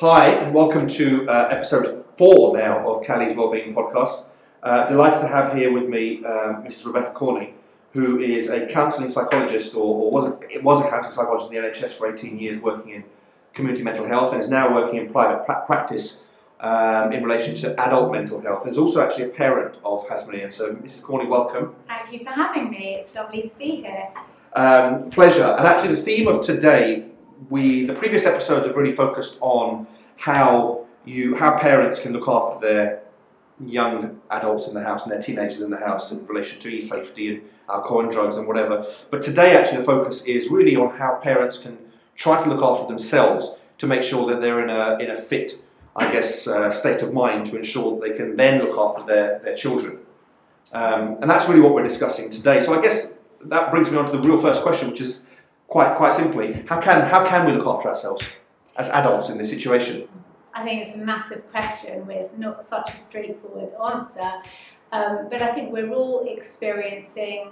Hi, and welcome to uh, episode four now of Kalley's Wellbeing Podcast. Uh, delighted to have here with me um, Mrs. Rebecca Corney, who is a counselling psychologist, or, or was, a, was a counselling psychologist in the NHS for 18 years, working in community mental health, and is now working in private pra- practice um, in relation to adult mental health. And is also actually a parent of Hasmonean. And so, Mrs. Corney, welcome. Thank you for having me. It's lovely to be here. Um, pleasure. And actually, the theme of today, we the previous episodes have really focused on how you how parents can look after their young adults in the house and their teenagers in the house in relation to e-safety and alcohol and drugs and whatever. But today, actually, the focus is really on how parents can try to look after themselves to make sure that they're in a in a fit, I guess, uh, state of mind to ensure that they can then look after their their children. Um, and that's really what we're discussing today. So I guess that brings me on to the real first question, which is quite quite simply, how can how can we look after ourselves as adults in this situation? I think it's a massive question with not such a straightforward answer. Um, but I think we're all experiencing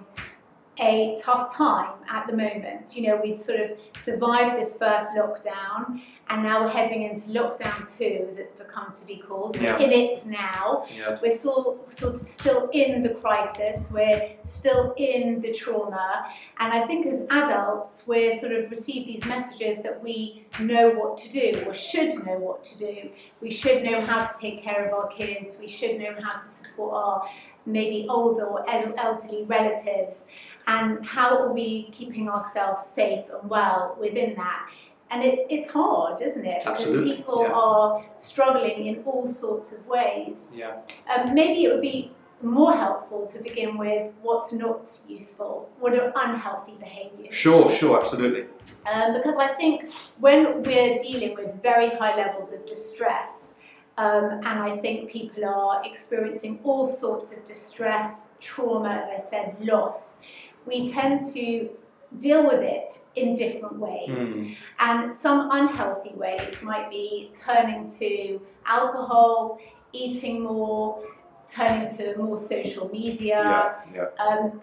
a tough time at the moment. You know, we've sort of survived this first lockdown, and now we're heading into lockdown two, as it's become to be called. Yeah. We're in it now. Yeah. We're still, sort of still in the crisis. We're still in the trauma, and I think as adults, we're sort of receive these messages that we know what to do or should know what to do. We should know how to take care of our kids. We should know how to support our maybe older or elderly relatives and how are we keeping ourselves safe and well within that? And it, it's hard, isn't it? Because Absolutely, people yeah. are struggling in all sorts of ways. Yeah. Um, maybe it would be more helpful to begin with what's not useful, what are unhealthy behaviours. Sure, sure, absolutely. Um, because I think when we're dealing with very high levels of distress, um, and I think people are experiencing all sorts of distress, trauma, as I said, loss, we tend to deal with it in different ways. Mm. And some unhealthy ways might be turning to alcohol, eating more, turning to more social media, Yeah, yeah. um,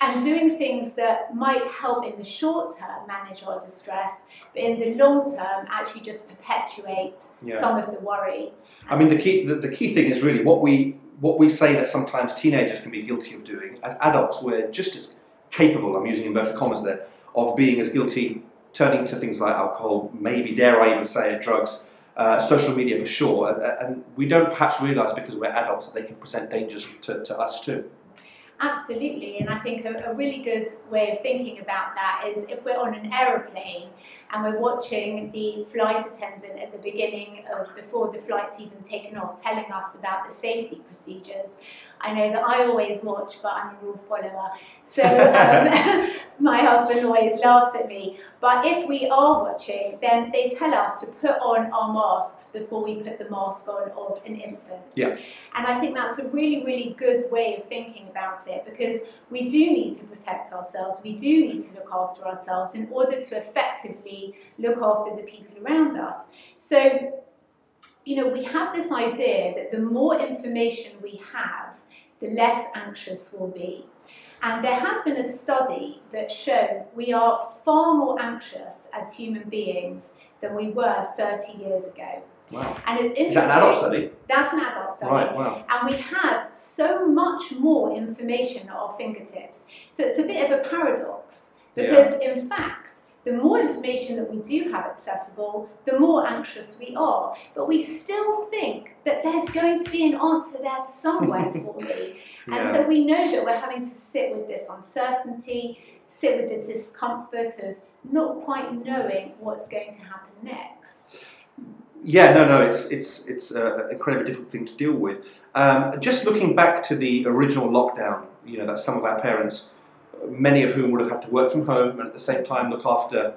and doing things that might help in the short term manage our distress, but in the long term actually just perpetuate Yeah. some of the worry. I mean, the key the, the key thing is really what we what we say that sometimes teenagers can be guilty of doing. As adults, we're just as capable. I'm using inverted commas there of being as guilty, turning to things like alcohol, maybe dare I even say it, drugs. Uh, social media for sure, and, and we don't perhaps realise because we're adults that they can present dangers to, to us too. Absolutely, and I think a, a really good way of thinking about that is if we're on an aeroplane and we're watching the flight attendant at the beginning of before the flight's even taken off telling us about the safety procedures. I know that I always watch, but I'm a rule follower, so um, my husband always laughs at me. But if we are watching, then they tell us to put on our masks before we put the mask on of an infant. Yeah. And I think that's a really, really good way of thinking about it because we do need to protect ourselves. We do need to look after ourselves in order to effectively look after the people around us. So, you know, we have this idea that the more information we have, the less anxious we'll be. And there has been a study that showed we are far more anxious as human beings than we were 30 years ago. Wow. And it's interesting. Is that an adult study? That's an adult study. Right. Wow. And we have so much more information at our fingertips. So it's a bit of a paradox because, in fact, the more information that we do have accessible, the more anxious we are. But we still think that there's going to be an answer there somewhere for me. And Yeah. so we know that we're having to sit with this uncertainty, sit with the discomfort of not quite knowing what's going to happen next. Yeah, no, no, it's it's it's an incredibly difficult thing to deal with. Um, just looking back to the original lockdown, you know, that some of our parents, many of whom would have had to work from home and at the same time look after,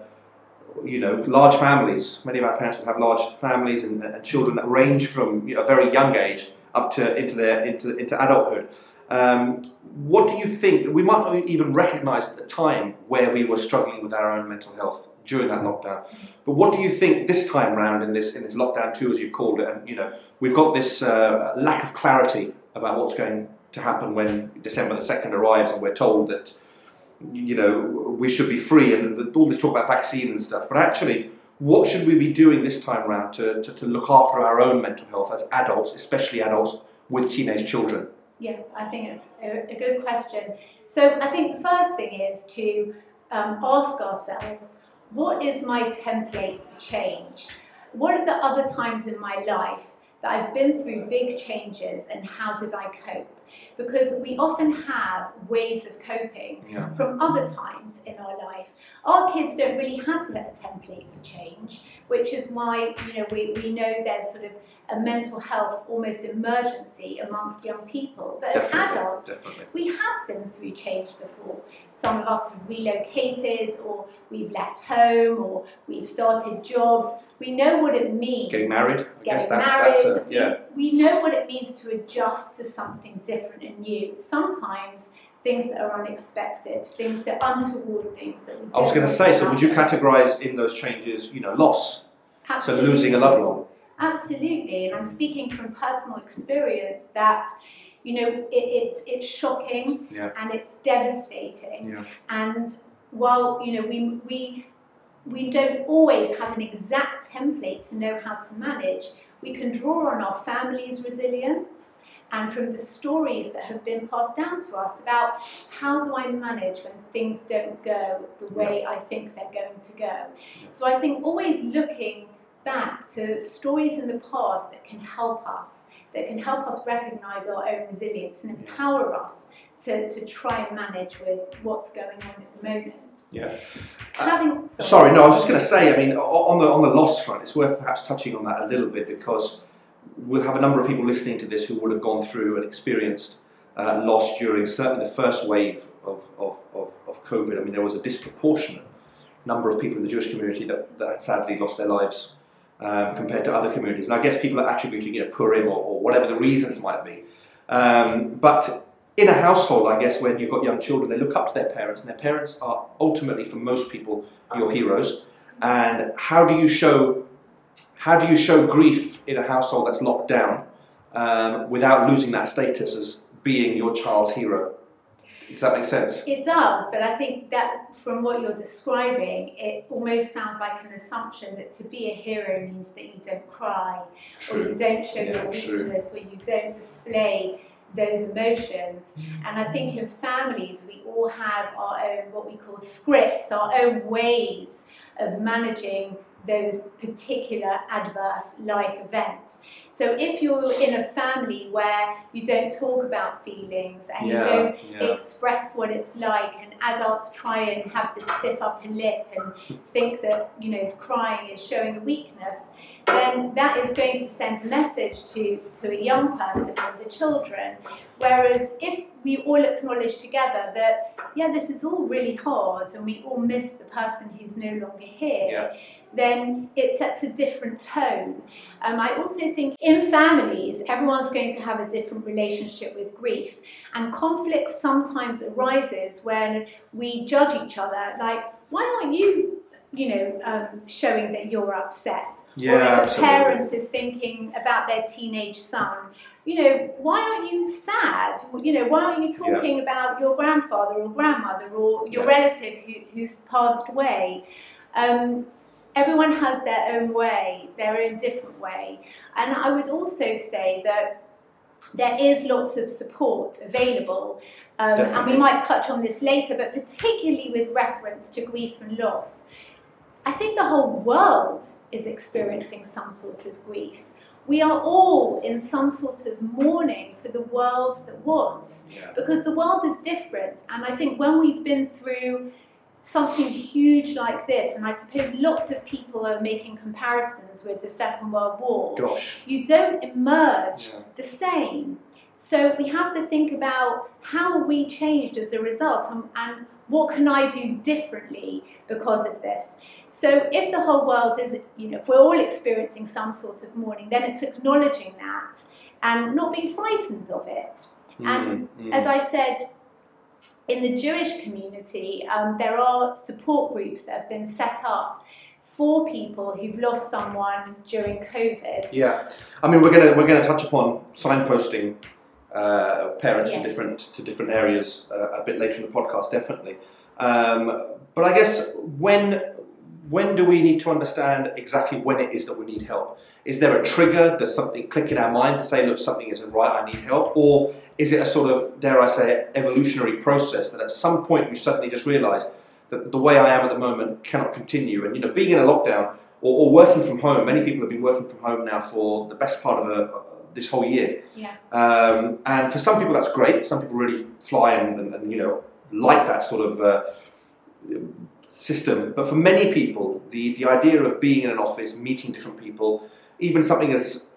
you know, large families. Many of our parents would have large families and, and children that range from you know, a very young age up to into their into into adulthood. Um, what do you think? We might not even recognise at the time where we were struggling with our own mental health during that lockdown. But what do you think this time round in this in this lockdown two, as you've called it? And you know, we've got this uh, lack of clarity about what's going to happen when December the second arrives, and we're told that you know we should be free, and all this talk about vaccine and stuff. But actually, what should we be doing this time around to, to, to look after our own mental health as adults, especially adults with teenage children? Yeah, I think it's a, a good question. So I think the first thing is to um, ask ourselves, what is my template for change? What are the other times in my life that I've been through big changes and how did I cope? Because we often have ways of coping Yeah. from other times in our life. Our kids don't really have to have a template for change, which is why you know we, we know there's sort of a mental health almost emergency amongst young people. But as adults, definitely. we have been through change before. Some of us have relocated, or we've left home, or we've started jobs. We know what it means. Getting married, I guess Getting that, married. a, yeah. We, know what it means to adjust to something different and new. Sometimes things that are unexpected, things that are untoward things that we I was going to say, so would you categorise in those changes, you know, loss, so losing a loved one? Absolutely, and I'm speaking from personal experience that you know it, it's it's shocking Yeah. and it's devastating. Yeah. And while you know we we we don't always have an exact template to know how to manage, we can draw on our family's resilience and from the stories that have been passed down to us about how do I manage when things don't go the way I think they're going to go. So I think always looking back to stories in the past that can help us, that can help us recognize our own resilience and empower us to, to try and manage with what's going on at the moment. Yeah. Having, Sorry, no, I was just going to say. I mean, on the on the loss front, it's worth perhaps touching on that a little bit because we'll have a number of people listening to this who would have gone through and experienced uh, loss during certainly the first wave of, of, of, of COVID. I mean, there was a disproportionate number of people in the Jewish community that, that sadly lost their lives um, compared to other communities. And I guess people are attributing, you know, Purim or, or whatever the reasons might be. Um, but in a household, I guess, when you've got young children, they look up to their parents, and their parents are ultimately, for most people, your heroes. And how do you show how do you show grief in a household that's locked down um, without losing that status as being your child's hero? Does that make sense? It does, but I think that from what you're describing, it almost sounds like an assumption that to be a hero means that you don't cry, or you don't show Yeah, your true. weakness, or you don't display those emotions. Mm. And I think in families, we all have our own, what we call scripts, our own ways of managing those particular adverse life events. So if you're in a family where you don't talk about feelings and you don't yeah. express what it's like and adults try and have the stiff upper lip and think that you know crying is showing a weakness then that is going to send a message to, to a young person or the children whereas if we all acknowledge together that yeah this is all really hard and we all miss the person who's no longer here Yeah. then it sets a different tone um, I also think in families, everyone's going to have a different relationship with grief, and conflict sometimes arises when we judge each other. Like, why aren't you, you know, um, showing that you're upset? Yeah, or if a absolutely. parent is thinking about their teenage son, you know, why aren't you sad? You know, why aren't you talking about your grandfather or grandmother or your Yeah. relative who, who's passed away? Um, everyone has their own way, their own different way. And I would also say that there is lots of support available. Um, and we might touch on this later, but particularly with reference to grief and loss, I think the whole world is experiencing some sort of grief. We are all in some sort of mourning for the world that was Yeah. because the world is different. And I think when we've been through something huge like this, and I suppose lots of people are making comparisons with the Second World War, Gosh. you don't emerge Yeah. the same. So we have to think about how are we changed as a result um, and, and what can I do differently because of this. So if the whole world is, you know, if we're all experiencing some sort of mourning, then it's acknowledging that and not being frightened of it. And Mm, mm. As I said, in the Jewish community, um, there are support groups that have been set up for people who've lost someone during COVID. Yeah, I mean we're gonna we're gonna touch upon signposting uh, parents Yes. to different to different areas uh, a bit later in the podcast, definitely. Um, but I guess when when do we need to understand exactly when it is that we need help? Is there a trigger? Does something click in our mind to say, look, something isn't right, I need help? Or is it a sort of, dare I say, evolutionary process that at some point you suddenly just realise that the way I am at the moment cannot continue? And, you know, being in a lockdown or, or working from home, many people have been working from home now for the best part of a, this whole year. Yeah. Um, and for some people that's great. Some people really fly and, and, and you know, like that sort of uh, system. But for many people, the, the idea of being in an office, meeting different people, even something as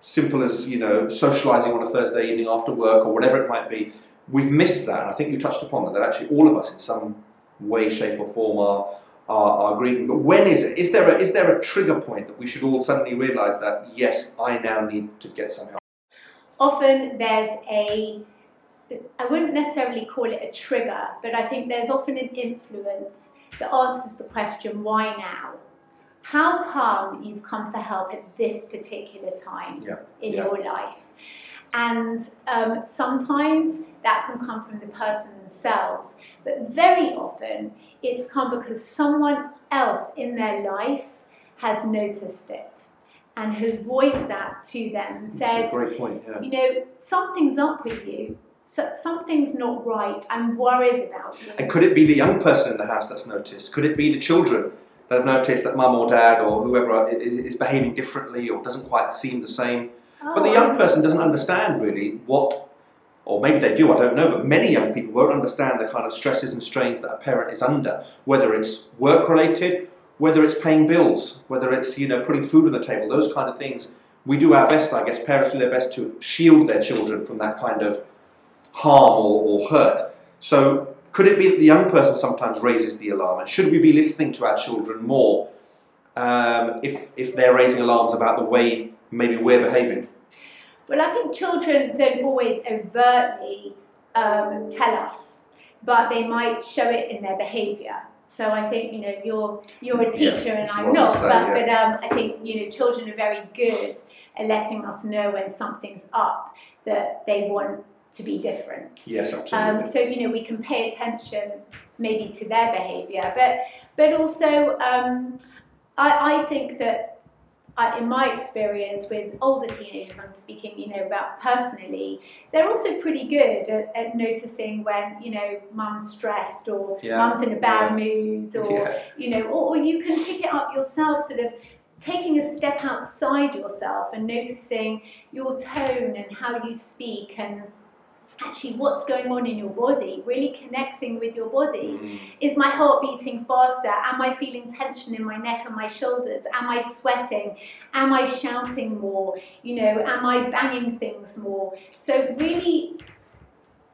simple as you know socializing on a Thursday evening after work or whatever it might be, we've missed that. And I think you touched upon that. That actually all of us, in some way, shape, or form, are are, are grieving. But when is it? Is there a, is there a trigger point that we should all suddenly realise that yes, I now need to get some help? Often there's a I wouldn't necessarily call it a trigger, but I think there's often an influence that answers the question, why now? How come you've come for help at this particular time Yeah, in yeah. your life? And um, sometimes that can come from the person themselves, but very often it's come because someone else in their life has noticed it and has voiced that to them and said, great point. Yeah. you know, something's up with you. So, something's not right. I'm worried about you. And could it be the young person in the house that's noticed? Could it be the children that have noticed that mum or dad or whoever is behaving differently or doesn't quite seem the same? But the Oh, young person doesn't understand really what, or maybe they do, I don't know, but many young people won't understand the kind of stresses and strains that a parent is under, whether it's work related, whether it's paying bills, whether it's, you know, putting food on the table, those kind of things. We do our best, I guess, parents do their best to shield their children from that kind of harm or, or hurt. So could it be that the young person sometimes raises the alarm? And should we be listening to our children more um, if, if they're raising alarms about the way maybe we're behaving? Well, I think children don't always overtly um, tell us, but they might show it in their behaviour. So I think you know you're you're a Yeah, teacher and I'm not, was but, gonna but um, I think you know children are very good at letting us know when something's up that they want to be different. Yes, Um, absolutely. so you know we can pay attention maybe to their behaviour, but but also um, I, I think that I, in my experience with older teenagers, I'm speaking you know about personally, they're also pretty good at, at noticing when you know mum's stressed or Yeah, mum's in a bad yeah. mood or yeah. you know, or, or you can pick it up yourself, sort of taking a step outside yourself and noticing your tone and how you speak and actually what's going on in your body, really connecting with your body. Mm. Is my heart beating faster? Am I feeling tension in my neck and my shoulders? Am I sweating? Am I shouting more? You know, am I banging things more? So, really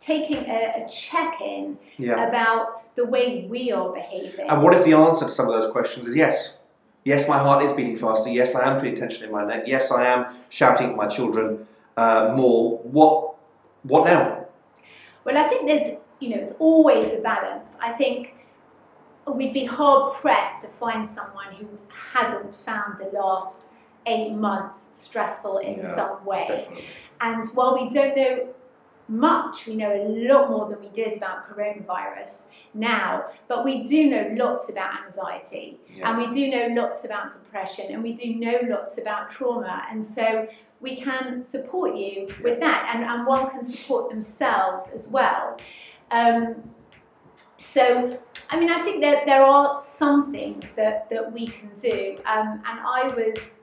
taking a, a check in yeah. about the way we are behaving. And what if the answer to some of those questions is yes? Yes, my heart is beating faster. Yes, I am feeling tension in my neck. Yes, I am shouting at my children uh, more. What? What now? Well, I think there's, you know, it's always a balance. I think we'd be hard pressed to find someone who hadn't found the last eight months stressful in Yeah, some way. Definitely. And while we don't know much, we know a lot more than we did about coronavirus now, but we do know lots about anxiety. Yeah. And we do know lots about depression and we do know lots about trauma. And so we can support you with that. And, and one can support themselves as well. Um, so, I mean, I think that there are some things that, that we can do. Um, and I was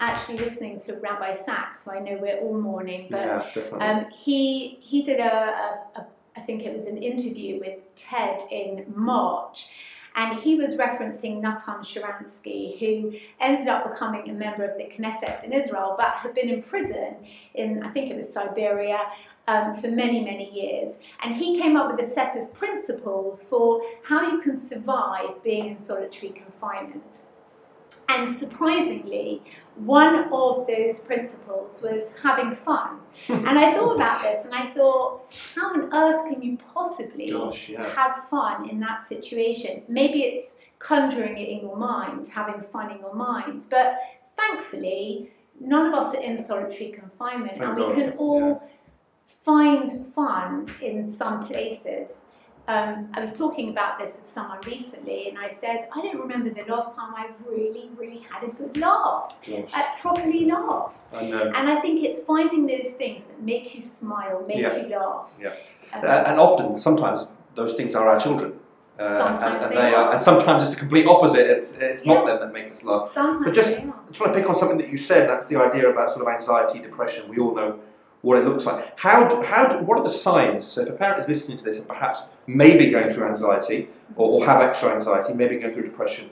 actually listening to Rabbi Sacks, who I know we're all mourning, but yeah, um, he he did a, a, a I think it was an interview with TED in March, and he was referencing Natan Sharansky, who ended up becoming a member of the Knesset in Israel, but had been in prison in I think it was Siberia. Um, for many, many years. And he came up with a set of principles for how you can survive being in solitary confinement. And surprisingly, one of those principles was having fun. and I thought about this and I thought, how on earth can you possibly Gosh, yeah. have fun in that situation? Maybe it's conjuring it in your mind, having fun in your mind. But thankfully, none of us are in solitary confinement Thank and we God, can all find fun in some places. Um, I was talking about this with someone recently, and I said, I don't remember the last time I've really, really had a good laugh. Gosh, I properly laughed. I know. And I think it's finding those things that make you smile, make Yeah. you laugh. Yeah. Um, Uh, and often, sometimes those things are our children. Uh, Sometimes and, and they are. and sometimes it's the complete opposite. It's, it's not them that make us laugh. sometimes But just- they are. I want to pick on something that you said. That's the idea about sort of anxiety, depression. We all know what it looks like. How how what are the signs? So if a parent is listening to this and perhaps maybe going through anxiety or, or have extra anxiety, maybe going through depression,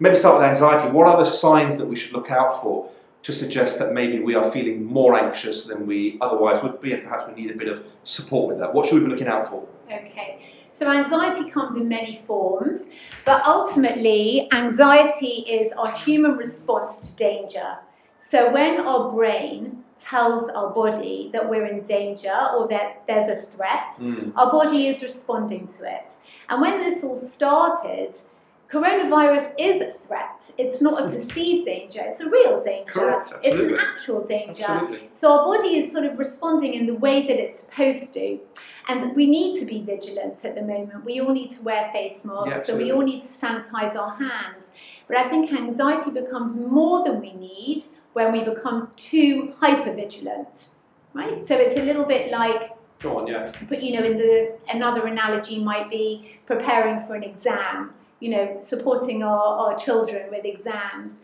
maybe start with anxiety. What are the signs that we should look out for to suggest that maybe we are feeling more anxious than we otherwise would be, and perhaps we need a bit of support with that? What should we be looking out for? Okay, so anxiety comes in many forms, but ultimately, anxiety is our human response to danger. So when our brain tells our body that we're in danger or that there's a threat, hmm. our body is responding to it. And when this all started, coronavirus is a threat. It's not a hmm. perceived danger, it's a real danger. Correct, It's an actual danger. Absolutely. So our body is sort of responding in the way that it's supposed to. And we need to be vigilant at the moment. We all need to wear face masks, Yeah, so we all need to sanitize our hands. But I think anxiety becomes more than we need when we become too hyper vigilant. Right? So it's a little bit like Go on, yeah. but you know in the another analogy might be preparing for an exam you know supporting our, our children with exams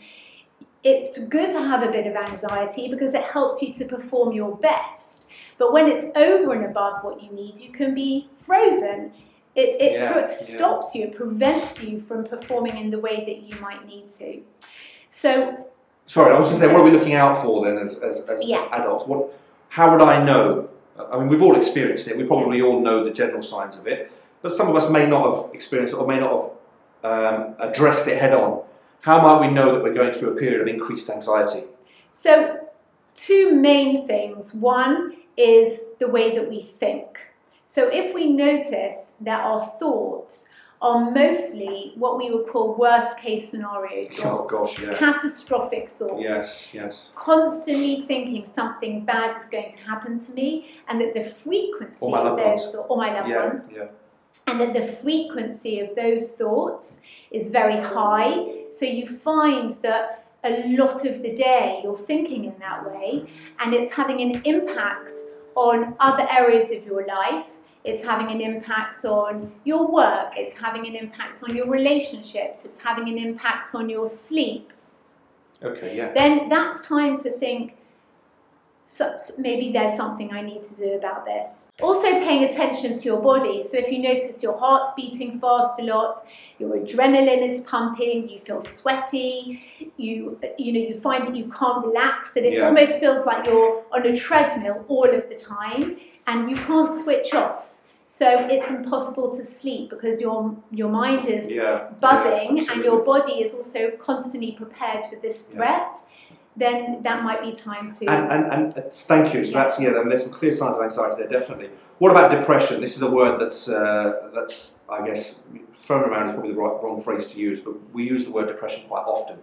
it's good to have a bit of anxiety because it helps you to perform your best but when it's over and above what you need you can be frozen it, it Yeah, pro- yeah. stops you it prevents you from performing in the way that you might need to so Sorry, I was just saying, what are we looking out for then as, as, as, Yeah. as adults? What, how would I know? I mean, we've all experienced it. We probably all know the general signs of it, but some of us may not have experienced it or may not have um, addressed it head on. How might we know that we're going through a period of increased anxiety? So, two main things. One is the way that we think. So, if we notice that our thoughts are mostly what we would call worst case scenario Oh thoughts, gosh, yeah. catastrophic thoughts, Yes, yes. constantly thinking something bad is going to happen to me, and that the frequency of those thoughts, or my loved Yeah, ones, yeah. and that the frequency of those thoughts is very high. So you find that a lot of the day you're thinking in that way, and it's having an impact on other areas of your life. It's having an impact on your work, it's having an impact on your relationships, it's having an impact on your sleep. Okay, yeah. Then that's time to think so, maybe there's something I need to do about this. Also, paying attention to your body. So, if you notice your heart's beating fast a lot, your adrenaline is pumping, you feel sweaty, you you know you find that you can't relax, that it Yeah. almost feels like you're on a treadmill all of the time, and you can't switch off. So it's impossible to sleep because your your mind is Yeah. buzzing yeah, and your body is also constantly prepared for this Yeah. threat, then that might be time to. And, and, and uh, thank you. So Yeah. that's yeah. There's some clear signs of anxiety there, definitely. What about depression? This is a word that's uh, that's I guess thrown around is probably the right, wrong phrase to use, but we use the word depression quite often.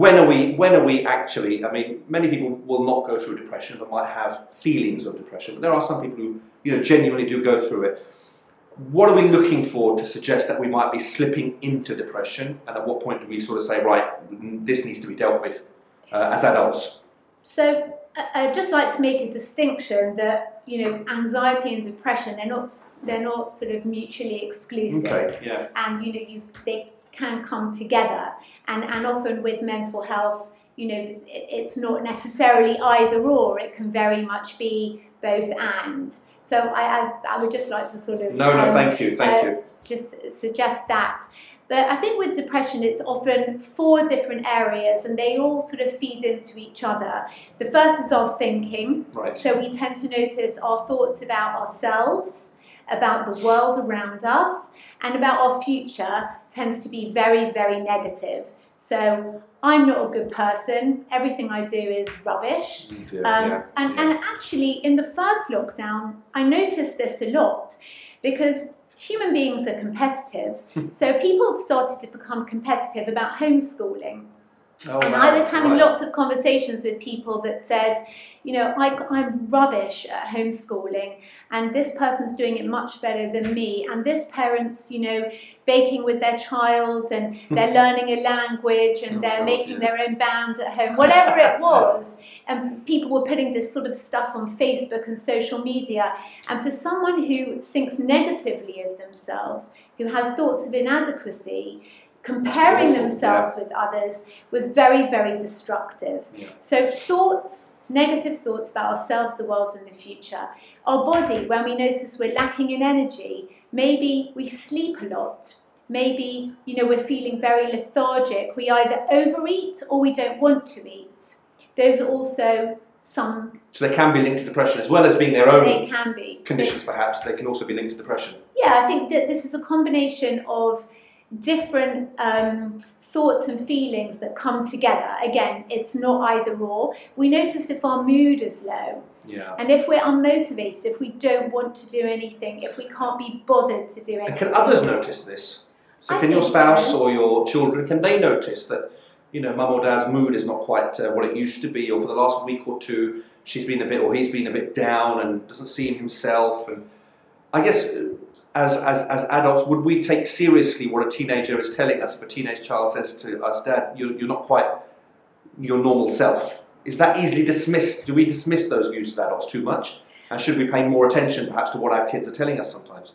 When are we? When are we actually? I mean, many people will not go through depression, but might have feelings of depression. But there are some people who you know genuinely do go through it. What are we looking for to suggest that we might be slipping into depression? And at what point do we sort of say, right, this needs to be dealt with uh, as adults? So I- I'd just like to make a distinction that you know anxiety and depression they're not they're not sort of mutually exclusive, Okay, yeah. and you know you they can come together, and and often with mental health. You know, it's not necessarily either or. It can very much be both and. So I, I, I would just like to sort of No, no, um, thank you, thank uh, you. just suggest that. But I think with depression, it's often four different areas and they all sort of feed into each other. The first is our thinking. Right. So we tend to notice our thoughts about ourselves, about the world around us, and about our future tends to be very, very negative. So I'm not a good person. Everything I do is rubbish. Dear, Um, yeah, and, yeah. and actually, in the first lockdown, I noticed this a lot because human beings are competitive. so people started to become competitive about homeschooling. Oh, and wow. I was having Right. lots of conversations with people that said, you know, I, I'm rubbish at homeschooling, and this person's doing it much better than me, and this parent's, you know, baking with their child, and they're learning a language, and Oh, they're God, making yeah. their own band at home, whatever it was. And people were putting this sort of stuff on Facebook and social media. And for someone who thinks negatively of themselves, who has thoughts of inadequacy, comparing themselves with others was very, very destructive. Yeah. So, thoughts, negative thoughts about ourselves, the world, and the future. Our body, when we notice we're lacking in energy, maybe we sleep a lot. Maybe, you know, we're feeling very lethargic. We either overeat or we don't want to eat. Those are also some, So they can be linked to depression as well as being their own they can be. conditions, perhaps. They can also be linked to depression. Yeah, I think that this is a combination of different um, thoughts and feelings that come together. Again, it's not either or. We notice if our mood is low, Yeah. and if we're unmotivated, if we don't want to do anything, if we can't be bothered to do And anything. can others notice this? So I can your spouse so. or your children, can they notice that, you know, mum or dad's mood is not quite uh, what it used to be, or for the last week or two, she's been a bit, or he's been a bit down and doesn't seem himself? And I guess as, as, as adults, would we take seriously what a teenager is telling us? If a teenage child says to us, Dad, you're, you're not quite your normal self, is that easily dismissed? Do we dismiss those views as adults too much? And should we pay more attention perhaps to what our kids are telling us sometimes?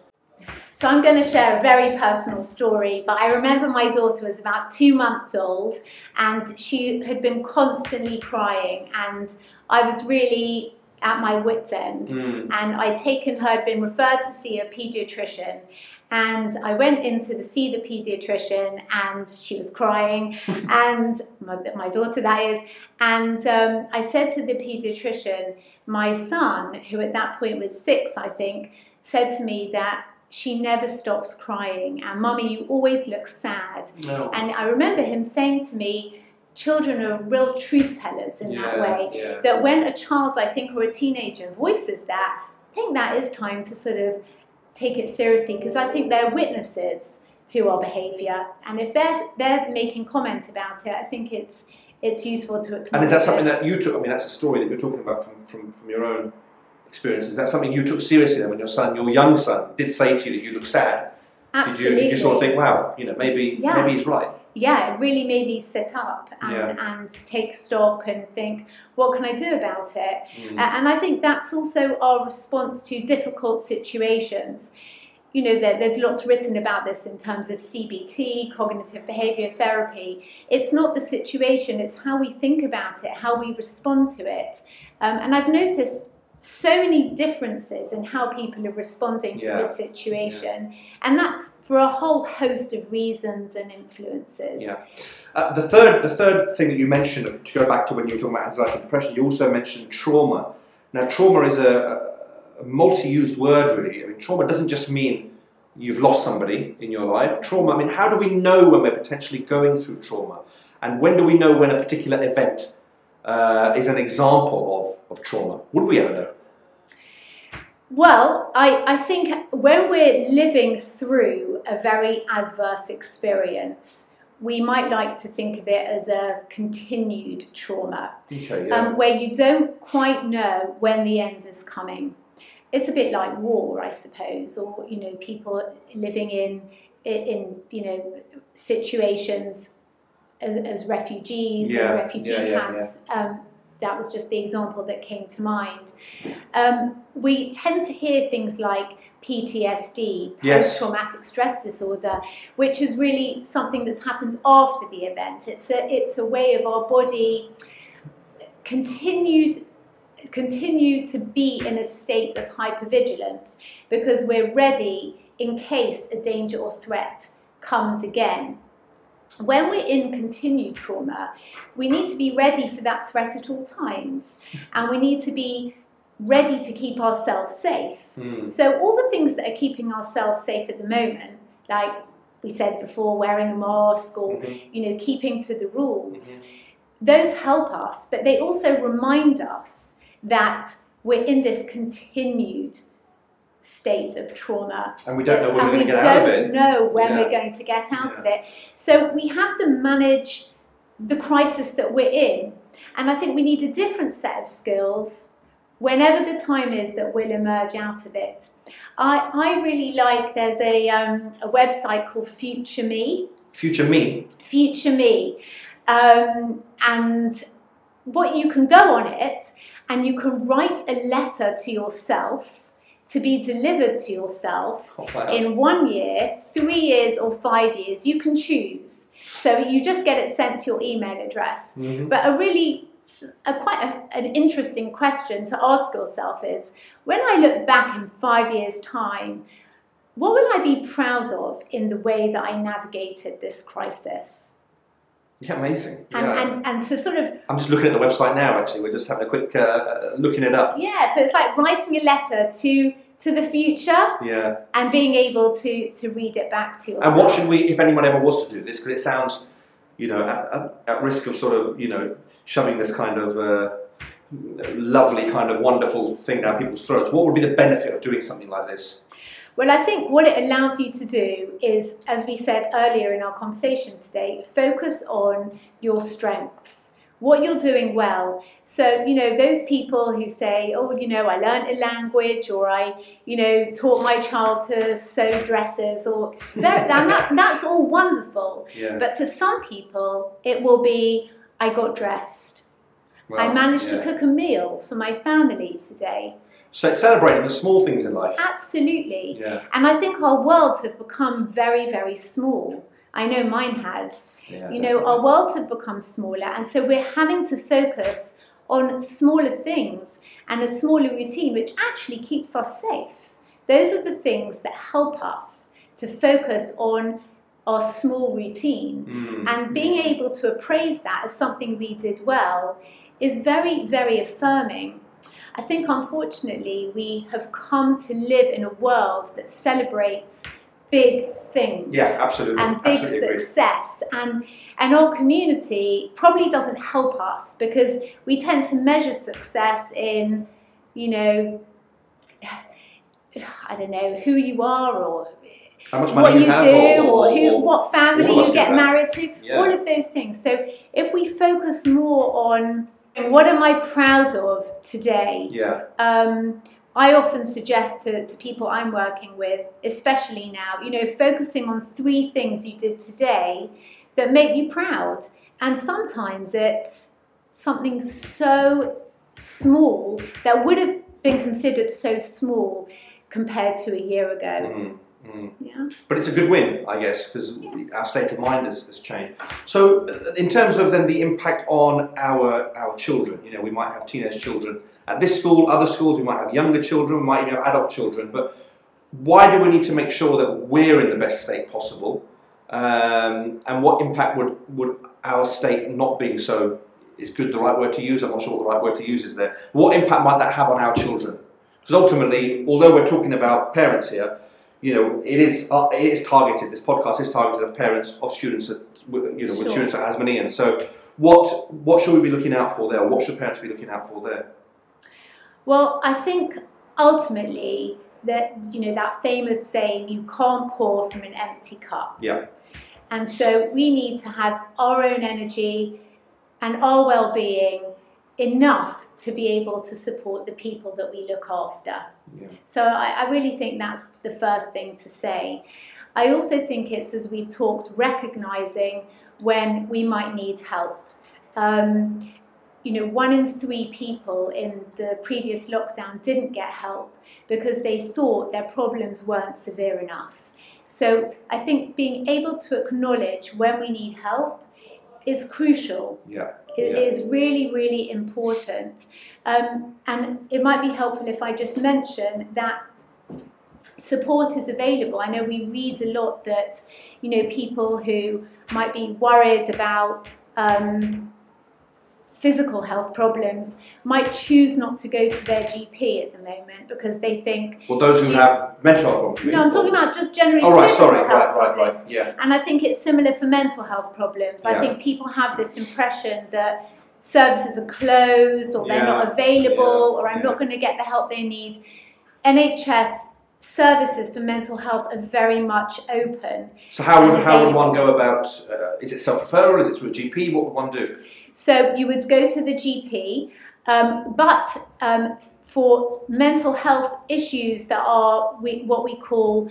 So I'm going to share a very personal story, but I remember my daughter was about two months old and she had been constantly crying and I was really at my wits end. Mm. and I'd taken her, had been referred to see a pediatrician. And I went in to the, see the pediatrician, and she was crying, and my, my daughter, that is. And um, I said to the pediatrician, my son, who at that point was six, I think, said to me that she never stops crying, and mummy, you always look sad. No. And I remember him saying to me, children are real truth tellers in that way Yeah. that when a child, I think, or a teenager voices that, I think that is time to sort of take it seriously because I think they're witnesses to our behaviour, and if they're they're making comment about it, I think it's it's useful to acknowledge. And is that something that you took? I mean, that's a story that you're talking about from, from, from your own experience. Is that something you took seriously then when your son, your young son, did say to you that you look sad? Did you, Absolutely. did you sort of think, wow, you know, maybe Yeah. maybe he's right? Yeah, it really made me sit up and, and take stock and think, what can I do about it? Mm. And I think that's also our response to difficult situations. You know, there, there's lots written about this in terms of CBT, cognitive behavior therapy. It's not the situation, it's how we think about it, how we respond to it. Um, and I've noticed so many differences in how people are responding to Yeah. this situation. And that's for a whole host of reasons and influences. Yeah. Uh, the third, the third thing that you mentioned, to go back to when you were talking about anxiety and depression, you also mentioned trauma. Now, trauma is a, a multi-used word, really. I mean, trauma doesn't just mean you've lost somebody in your life. Trauma. I mean, how do we know when we're potentially going through trauma, and when do we know when a particular event uh, is an example of, of trauma? Would we ever know? Well, I, I think when we're living through a very adverse experience, we might like to think of it as a continued trauma, Okay. um, where you don't quite know when the end is coming. It's a bit like war, I suppose, or you know, people living in in you know situations as, as refugees Yeah, in refugee yeah, yeah, camps. Um, that was just the example that came to mind. Um, we tend to hear things like PTSD, post traumatic stress disorder, which is really something that's happened after the event. It's a, it's a way of our body continued continue to be in a state of hypervigilance because we're ready in case a danger or threat comes again. When we're in continued trauma, we need to be ready for that threat at all times, and we need to be ready to keep ourselves safe. Hmm. So, all the things that are keeping ourselves safe at the moment, like we said before, wearing a mask or Mhm. you know keeping to the rules, Mhm. those help us, but they also remind us that we're in this continued state of trauma And we don't know when we're going to get out of don't it. know when Yeah. we're going to get out Yeah. of it. So we have to manage the crisis that we're in. And I think we need a different set of skills whenever the time is that we'll emerge out of it. I, I really like, there's a, um, a website called Future Me. Future Me. Future Me. Um, and what you can go on it and you can write a letter to yourself to be delivered to yourself Oh, wow. in one year, three years, or five years. You can choose. So you just get it sent to your email address. Mhm. But a really, a quite a, an interesting question to ask yourself is when I look back in five years' time, what will I be proud of in the way that I navigated this crisis? Yeah, amazing. And, yeah. and, and to sort of, I'm just looking at the website now. Actually, we're just having a quick uh, looking it up. yeah, so it's like writing a letter to, to the future Yeah. and being able to, to read it back to yourself. And what should we, if anyone ever was to do this, because it sounds, you know, at, at, at risk of sort of, you know, shoving this kind of uh, lovely, kind of wonderful thing down people's throats, what would be the benefit of doing something like this? Well, I think what it allows you to do is, as we said earlier in our conversation today, focus on your strengths, what you're doing well. So, you know, those people who say, oh, you know, I learned a language or I, you know, taught my child to sew dresses or that, that, that's all wonderful. Yeah. But for some people, it will be, I got dressed. I managed yeah. to cook a meal for my family today. So celebrating the small things in life. Absolutely. Yeah. And I think our worlds have become very, very small. I know mine has. yeah You know, our worlds have become smaller, and so we're having to focus on smaller things and a smaller routine, which actually keeps us safe. Those are the things that help us to focus on our small routine. Mm. And being able to appraise that as something we did well is very, very affirming. I think, unfortunately, we have come to live in a world that celebrates big things Yeah, absolutely. and big absolutely success. And, and our community probably doesn't help us because we tend to measure success in, you know, I don't know, who you are or How much what money you have, do or, or, who, what family all of us you get married to, Yeah. all of those things. So if we focus more on what am I proud of today, Yeah. um, I often suggest to, to people I'm working with, especially now, you know, focusing on three things you did today that make you proud. And sometimes it's something so small that would have been considered so small compared to a year ago. Mm, mm. Yeah. But it's a good win, I guess, because our state of mind has, has changed. So, uh, in terms of then the impact on our our children, you know, we might have teenage children at this school, other schools, we might have younger children, we might even have adult children. But why do we need to make sure that we're in the best state possible? Um, and what impact would would our state not being so is good the right word to use? I'm not sure what the right word to use is there. What impact might that have on our children? Because ultimately, although we're talking about parents here, you know, it is uh, it is targeted. This podcast is targeted at parents of students that you know with Sure. students at Hasmonean. So, what what should we be looking out for there? What should parents be looking out for there? Well, I think ultimately that you know that famous saying, "You can't pour from an empty cup." Yeah. And so we need to have our own energy and our well-being enough to be able to support the people that we look after. Yeah. So I, I really think that's the first thing to say. I also think it's, as we've talked, recognizing when we might need help. Um, you know, one in three people in the previous lockdown didn't get help because they thought their problems weren't severe enough. So I think being able to acknowledge when we need help is crucial. Yeah. It Yeah. is really, really important. Um, and it might be helpful if I just mention that support is available. I know we read a lot that, you know, people who might be worried about um, physical health problems might choose not to go to their GP at the moment because they think, Well, those who have mental health problems. no, I'm talking about just generally Oh right, sorry, right, right, right. Yeah. And I think it's similar for mental health problems. I think people have this impression that services are closed or they're not available or I'm not going to get the help they need. NHS services for mental health are very much open. So how would how would one go about? Uh, is it self referral? Is it through a GP? What would one do? So you would go to the GP, um, but um, for mental health issues that are we, what we call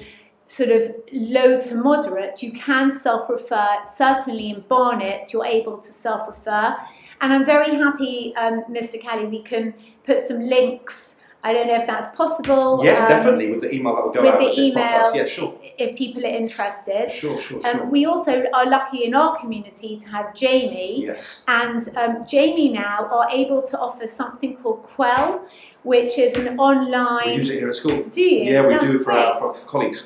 sort of low to moderate, you can self-refer. Certainly in Barnet, you're able to self-refer, and I'm very happy, um, Mr. Kalley. We can put some links. I don't know if that's possible. Yes, um, definitely. With the email that will go with out the with email. podcast. Yeah, sure, If people are interested. sure, sure, Um, sure. we also are lucky in our community to have JAMI, yes. and um, JAMI now are able to offer something called Qwell, which is an We online. use it here at school. Do you? Yeah, we That's do for great. our for colleagues.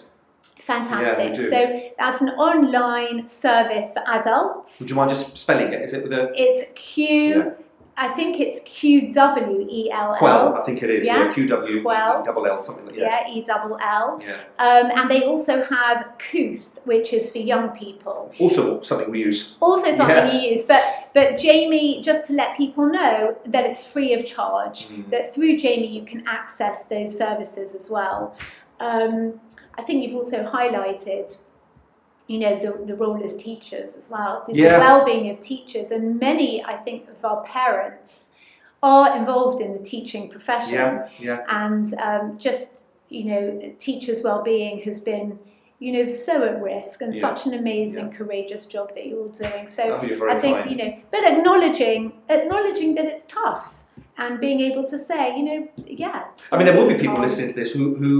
Fantastic. Yeah, we. So that's an online service for adults. Would you mind just spelling it? Is it with a It's Q. I think it's Q W E L Qwell? I think it is. Yeah, Yeah. QW Qwell. double L something like yeah. Yeah, E double L. Yeah. Um, and they also have Kooth, which is for young people. Also something we use. also something Yeah. you use. But but JAMI, just to let people know that it's free of charge. Mm. That through JAMI you can access those services as well. Um, I think you've also highlighted, you know, the, the role as teachers as well, the, Yeah. the well-being of teachers, and many, I think, of our parents are involved in the teaching profession Yeah, yeah. and um, just you know teachers' well-being has been you know so at risk and Yeah. such an amazing courageous job that you're all doing so Oh, i think kind. you know but acknowledging acknowledging that it's tough and being able to say you know yeah I mean, there will be people um, listening to this who, who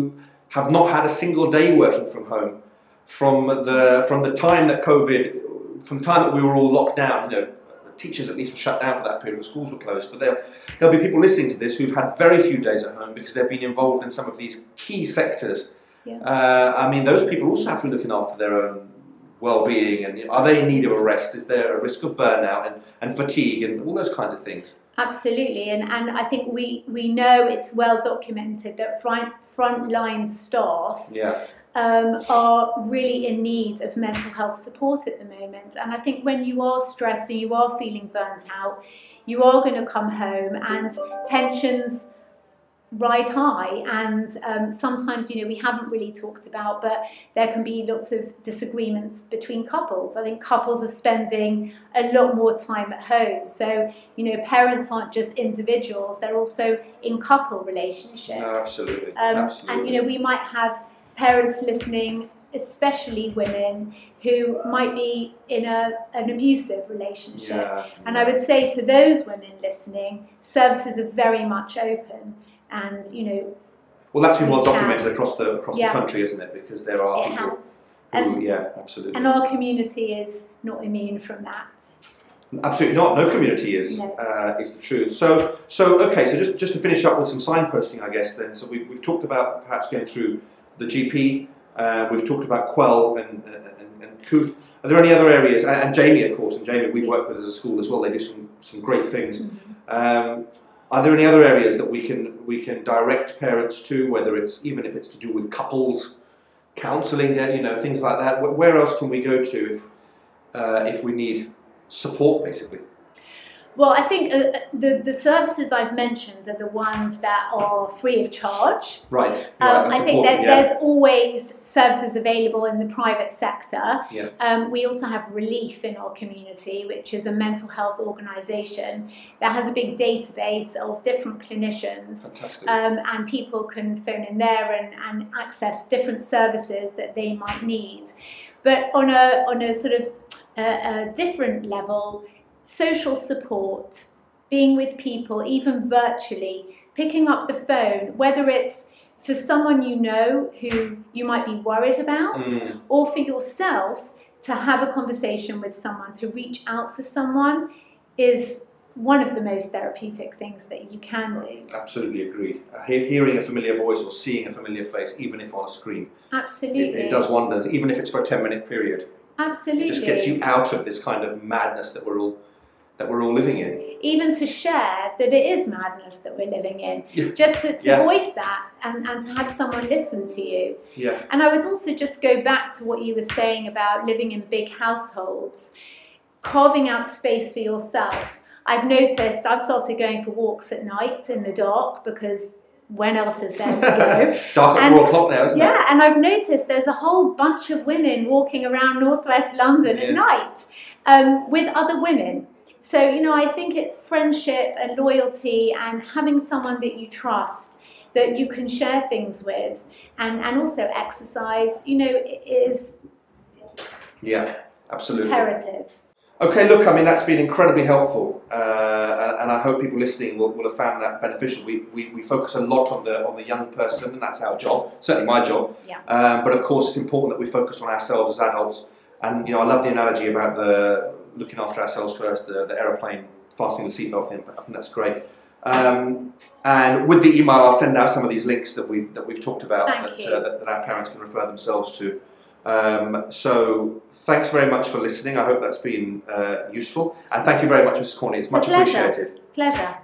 have not had a single day working from home from the from the time that COVID, from the time that we were all locked down. You know, teachers at least were shut down for that period. Schools were closed, but there there'll be people listening to this who've had very few days at home because they've been involved in some of these key sectors. Yeah. Uh, I mean, those people also have to be looking after their own well-being and are they in need of a rest? Is there a risk of burnout and, and fatigue and all those kinds of things? Absolutely, and and I think we we know it's well documented that front frontline staff Yeah. Um, are really in need of mental health support at the moment. And I think when you are stressed and you are feeling burnt out, you are going to come home and tensions ride high. And um, sometimes, you know, we haven't really talked about, but there can be lots of disagreements between couples. I think couples are spending a lot more time at home. So, you know, parents aren't just individuals, they're also in couple relationships. No, absolutely. Um, absolutely. and you know, we might have parents listening, especially women who might be in a, an abusive relationship. yeah. And I would say to those women listening, services are very much open, and you know, Well, that's been well documented across the across Yeah. the country, isn't it? Because there are it people has. who, And, yeah, absolutely, and our community is not immune from that. absolutely not. No community is No. uh, is the truth. So, so okay. So just just to finish up with some signposting, I guess. Then, so we, we've talked about perhaps going through the GP. Uh, we've talked about Qwell and and, and Kooth. Are there any other areas? And, and JAMI, of course, and JAMI we've worked with as a school as well. They do some some great things. Um, are there any other areas that we can we can direct parents to, whether it's even if it's to do with couples, counselling, you know, things like that? Where else can we go to if uh, if we need support, basically? Well, I think uh, the the services I've mentioned are the ones that are free of charge. Right. Um, I think that yeah. there's always services available in the private sector. Yeah. Um, we also have Relief in our community, which is a mental health organisation that has a big database of different clinicians. Fantastic. Um, and people can phone in there and, and access different services that they might need. But on a, on a sort of a, a different level, social support, being with people, even virtually, picking up the phone, whether it's for someone you know who you might be worried about, Mm, or for yourself to have a conversation with someone, to reach out for someone, is one of the most therapeutic things that you can do. absolutely agreed. Uh, hearing a familiar voice or seeing a familiar face, even if on a screen, it, Absolutely. it does wonders. Even if it's for a ten minute period, Absolutely. it just gets you out of this kind of madness that we're all that we're all living in. Even to share that it is madness that we're living in. Yeah. Just to, to Yeah. voice that and, and to have someone listen to you. Yeah. And I would also just go back to what you were saying about living in big households, carving out space for yourself. I've noticed I've started going for walks at night in the dark because when else is there to go? Dark at And- four o'clock now, isn't it? yeah, and I've noticed there's a whole bunch of women walking around northwest London Yeah. at night um, with other women. So, you know, I think it's friendship and loyalty and having someone that you trust that you can share things with and, and also exercise, you know, is Yeah, absolutely. imperative. Okay, look, I mean, that's been incredibly helpful, uh, and I hope people listening will, will have found that beneficial. We, we, we focus a lot on the, on the young person, and that's our job, certainly my job. Yeah. Um, but of course, it's important that we focus on ourselves as adults. And, you know, I love the analogy about the looking after ourselves first, the, the aeroplane fastening the seatbelt in. I think that's great. Um, and with the email, I'll send out some of these links that we've, that we've talked about that, uh, that, that our parents can refer themselves to. Um, so thanks very much for listening. I hope that's been uh, useful. And thank you very much, Mrs. Corney. It's, It's much pleasure. appreciated. Pleasure.